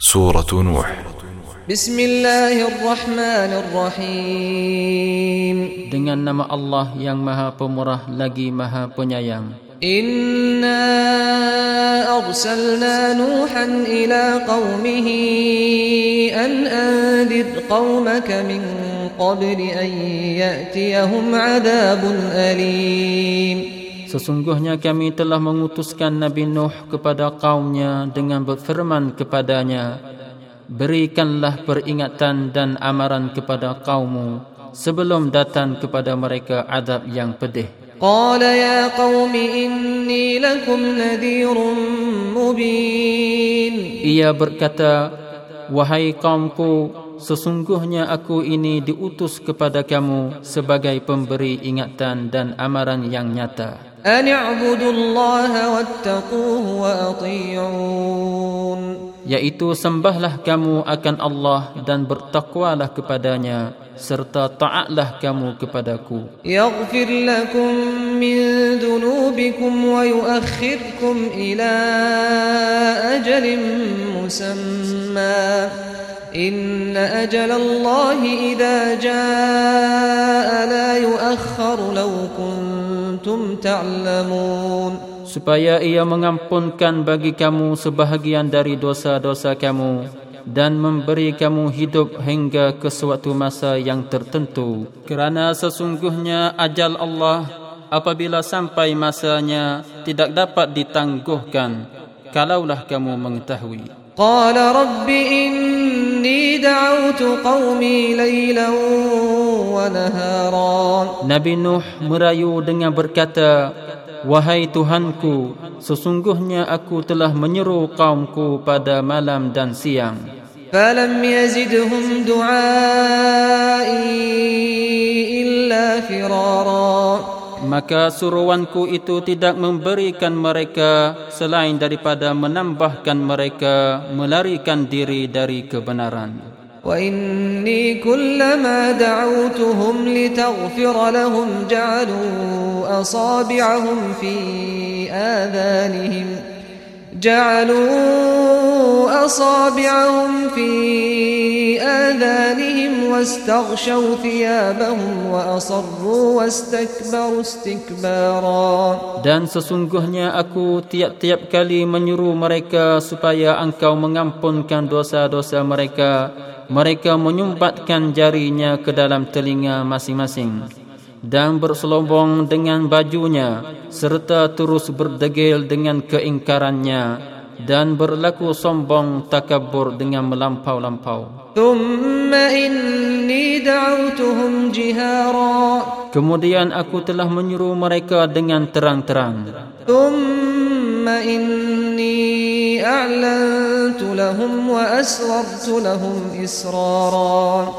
سورة نوح. بسم الله الرحمن الرحيم. Dengan nama Allah yang maha pemurah lagi maha penyayang. إنا أرسلنا نوحا إلى قومه أن أنذر قومك من قبل أن يأتيهم عذاب أليم Sesungguhnya kami telah mengutuskan Nabi Nuh kepada kaumnya dengan berfirman kepadanya Berikanlah peringatan dan amaran kepada kaummu sebelum datang kepada mereka adab yang pedih قال يا قوم إني لكم نذير مبين Ia berkata Wahai kaumku Sesungguhnya aku ini diutus kepada kamu sebagai pemberi ingatan dan amaran yang nyata. أن اعبدوا الله واتقوه وأطيعون Yaitu sembahlah kamu akan Allah dan bertakwalah kepadanya serta taatlah kamu kepadaku. يغفر لكم من ذنوبكم ويؤخركم إلى أجل مسمى إن أجل الله إذا جاء لا يؤخر لو kuntum ta'lamun. Supaya ia mengampunkan bagi kamu sebahagian dari dosa-dosa kamu dan memberi kamu hidup hingga ke suatu masa yang tertentu. Kerana sesungguhnya ajal Allah apabila sampai masanya tidak dapat ditangguhkan kalaulah kamu mengetahui. Qala rabbi inni da'awtu qaumi laylan ونهارا Nabi Nuh merayu dengan berkata Wahai Tuhanku, sesungguhnya aku telah menyeru kaumku pada malam dan siang. فلم يزدهم دعائي إلا فرارا Maka suruanku itu tidak memberikan mereka selain daripada menambahkan mereka melarikan diri dari kebenaran. وإني كلما دعوتهم لتغفر لهم جعلوا أصابعهم في آذانهم جعلوا أصابعهم في آذانهم واستغشوا ثيابهم وأصروا واستكبروا استكبارا Dan sesungguhnya aku tiap-tiap kali menyuruh mereka supaya engkau mengampunkan dosa-dosa mereka. mereka menyumbatkan jarinya ke dalam telinga masing-masing dan berselombong dengan bajunya serta terus berdegil dengan keingkarannya dan berlaku sombong takabur dengan melampau-lampau. Kemudian aku telah menyuruh mereka dengan terang-terang. Kemudian aku telah menyuruh mereka dengan terang-terang. أعلنت لهم وأسررت لهم إسرارا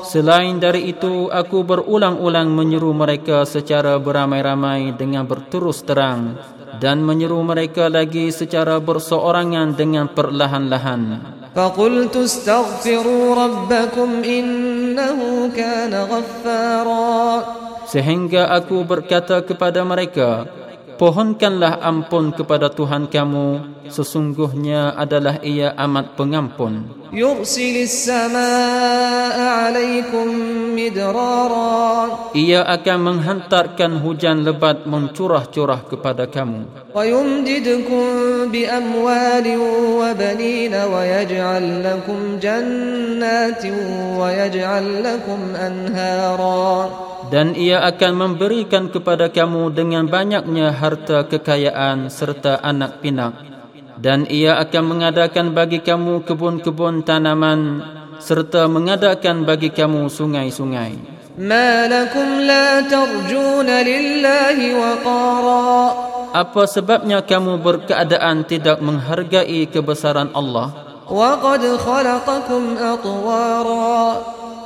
Selain dari itu, aku berulang-ulang menyeru mereka secara beramai-ramai dengan berterus terang dan menyeru mereka lagi secara berseorangan dengan perlahan-lahan. فقلت استغفروا ربكم إنه كان غفارا Sehingga aku berkata kepada mereka, pohonkanlah ampun kepada Tuhan kamu sesungguhnya adalah ia amat pengampun. Yursilis midrara. Ia akan menghantarkan hujan lebat mencurah-curah kepada kamu. Wa yumdidukum bi amwalin wa banin wa yaj'al lakum jannatin wa yaj'al lakum anhara Dan ia akan memberikan kepada kamu dengan banyaknya harta kekayaan serta anak pinak. Dan ia akan mengadakan bagi kamu kebun-kebun tanaman serta mengadakan bagi kamu sungai-sungai. ما لكم لا ترجون لله وقارا Apa sebabnya kamu berkeadaan tidak menghargai kebesaran Allah? وقد خلقكم أطوارا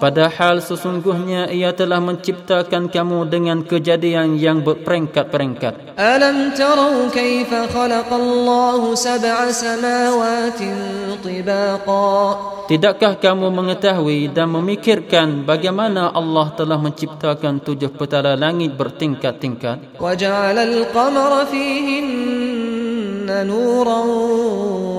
Padahal sesungguhnya ia telah menciptakan kamu dengan kejadian yang berperingkat-peringkat. Alam tarau kaifa khalaqallahu sab'a samawatin tibaqa. Tidakkah kamu mengetahui dan memikirkan bagaimana Allah telah menciptakan tujuh petala langit bertingkat-tingkat? Wa ja'ala al-qamara fihin nuran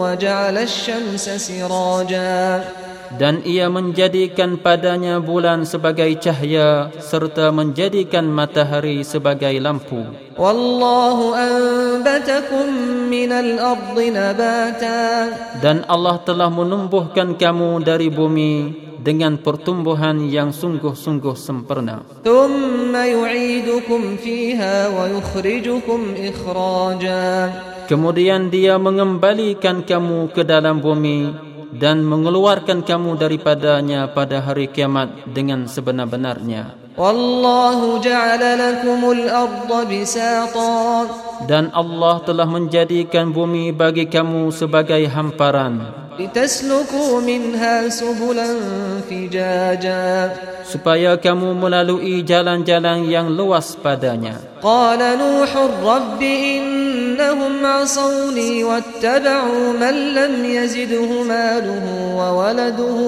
wa ja'ala asy-syamsa sirajan dan ia menjadikan padanya bulan sebagai cahaya serta menjadikan matahari sebagai lampu. Wallahu anbatakum minal ardi nabata. Dan Allah telah menumbuhkan kamu dari bumi dengan pertumbuhan yang sungguh-sungguh sempurna. Kemudian dia mengembalikan kamu ke dalam bumi dan mengeluarkan kamu daripadanya pada hari kiamat dengan sebenar-benarnya. Wallahu ja'ala lakumul arda dan Allah telah menjadikan bumi bagi kamu sebagai hamparan. Litasluku minha subulan fijaja supaya kamu melalui jalan-jalan yang luas padanya. Qala nuhur rabbi إنهم عصوني واتبعوا من لم يزده ماله وولده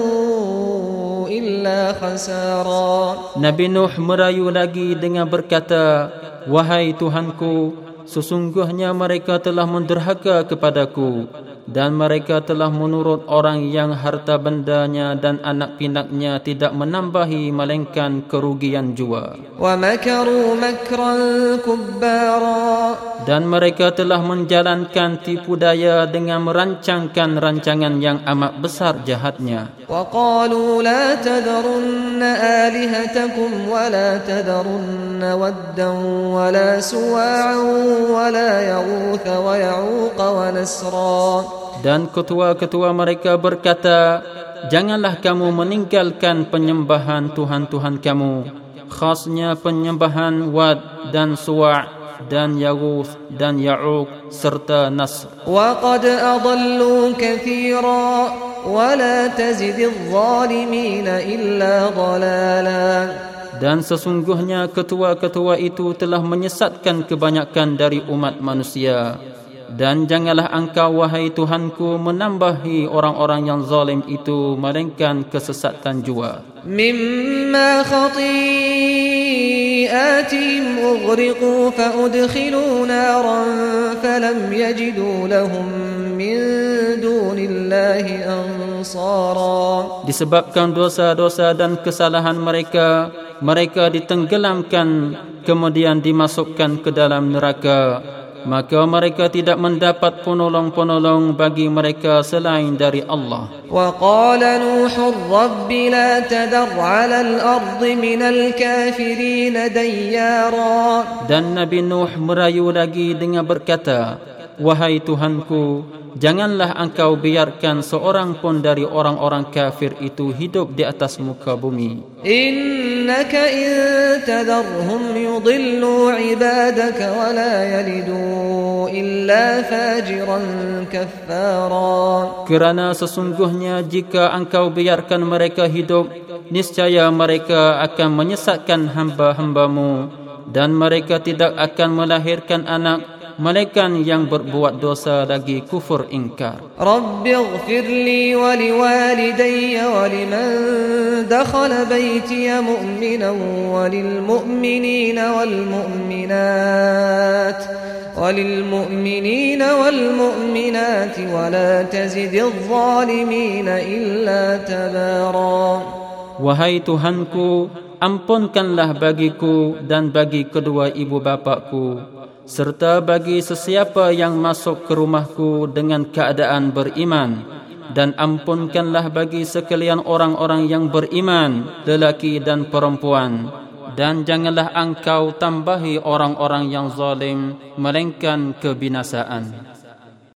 إلا خسارا Nabi Nuh merayu lagi dengan berkata Wahai Tuhanku Sesungguhnya mereka telah menderhaka kepadaku dan mereka telah menurut orang yang harta bendanya dan anak pinaknya tidak menambahi melainkan kerugian jua. Dan mereka telah menjalankan tipu daya dengan merancangkan rancangan yang amat besar jahatnya. وقالوا لا تذرن آلهتكم ولا تذرن ودا ولا سواعا ولا يغوث ويعوق ونسرا dan ketua-ketua mereka berkata, Janganlah kamu meninggalkan penyembahan Tuhan-Tuhan kamu, khasnya penyembahan Wad dan Suwa' dan Yaguth dan Ya'uq serta Nasr. وَقَدْ أَضَلُّوا كَثِيرًا وَلَا تَزِدِ الظَّالِمِينَ إِلَّا ضَلَالًا Dan sesungguhnya ketua-ketua itu telah menyesatkan kebanyakan dari umat manusia dan janganlah engkau wahai Tuhanku menambahi orang-orang yang zalim itu melainkan kesesatan jua. Mimma khati'atihim ughriqu fa udkhilu naran falam yajidu lahum min dunillahi ansara. Disebabkan dosa-dosa dan kesalahan mereka mereka ditenggelamkan kemudian dimasukkan ke dalam neraka maka mereka tidak mendapat penolong-penolong bagi mereka selain dari Allah. Wa qala Nuh Rabb la tadar 'ala al-ard min al-kafirin dayyara. Dan Nabi Nuh merayu lagi dengan berkata, Wahai Tuhanku, janganlah engkau biarkan seorang pun dari orang-orang kafir itu hidup di atas muka bumi. Innaka in tadarhum yudillu ibadaka wa la yalidu illa fajiran kaffara. Kerana sesungguhnya jika engkau biarkan mereka hidup, niscaya mereka akan menyesatkan hamba-hambamu dan mereka tidak akan melahirkan anak malaikat yang berbuat dosa lagi kufur ingkar. Rabbi ighfir li wa li walidayya wa liman dakhala baytiya mu'minan wa lil mu'minina wal mu'minat وللمؤمنين والمؤمنات ولا تزد الظالمين إلا تبارا Wahai Tuhanku, ampunkanlah bagiku dan bagi kedua ibu bapakku serta bagi sesiapa yang masuk ke rumahku dengan keadaan beriman. Dan ampunkanlah bagi sekalian orang-orang yang beriman lelaki dan perempuan. Dan janganlah engkau tambahi orang-orang yang zalim melainkan kebinasaan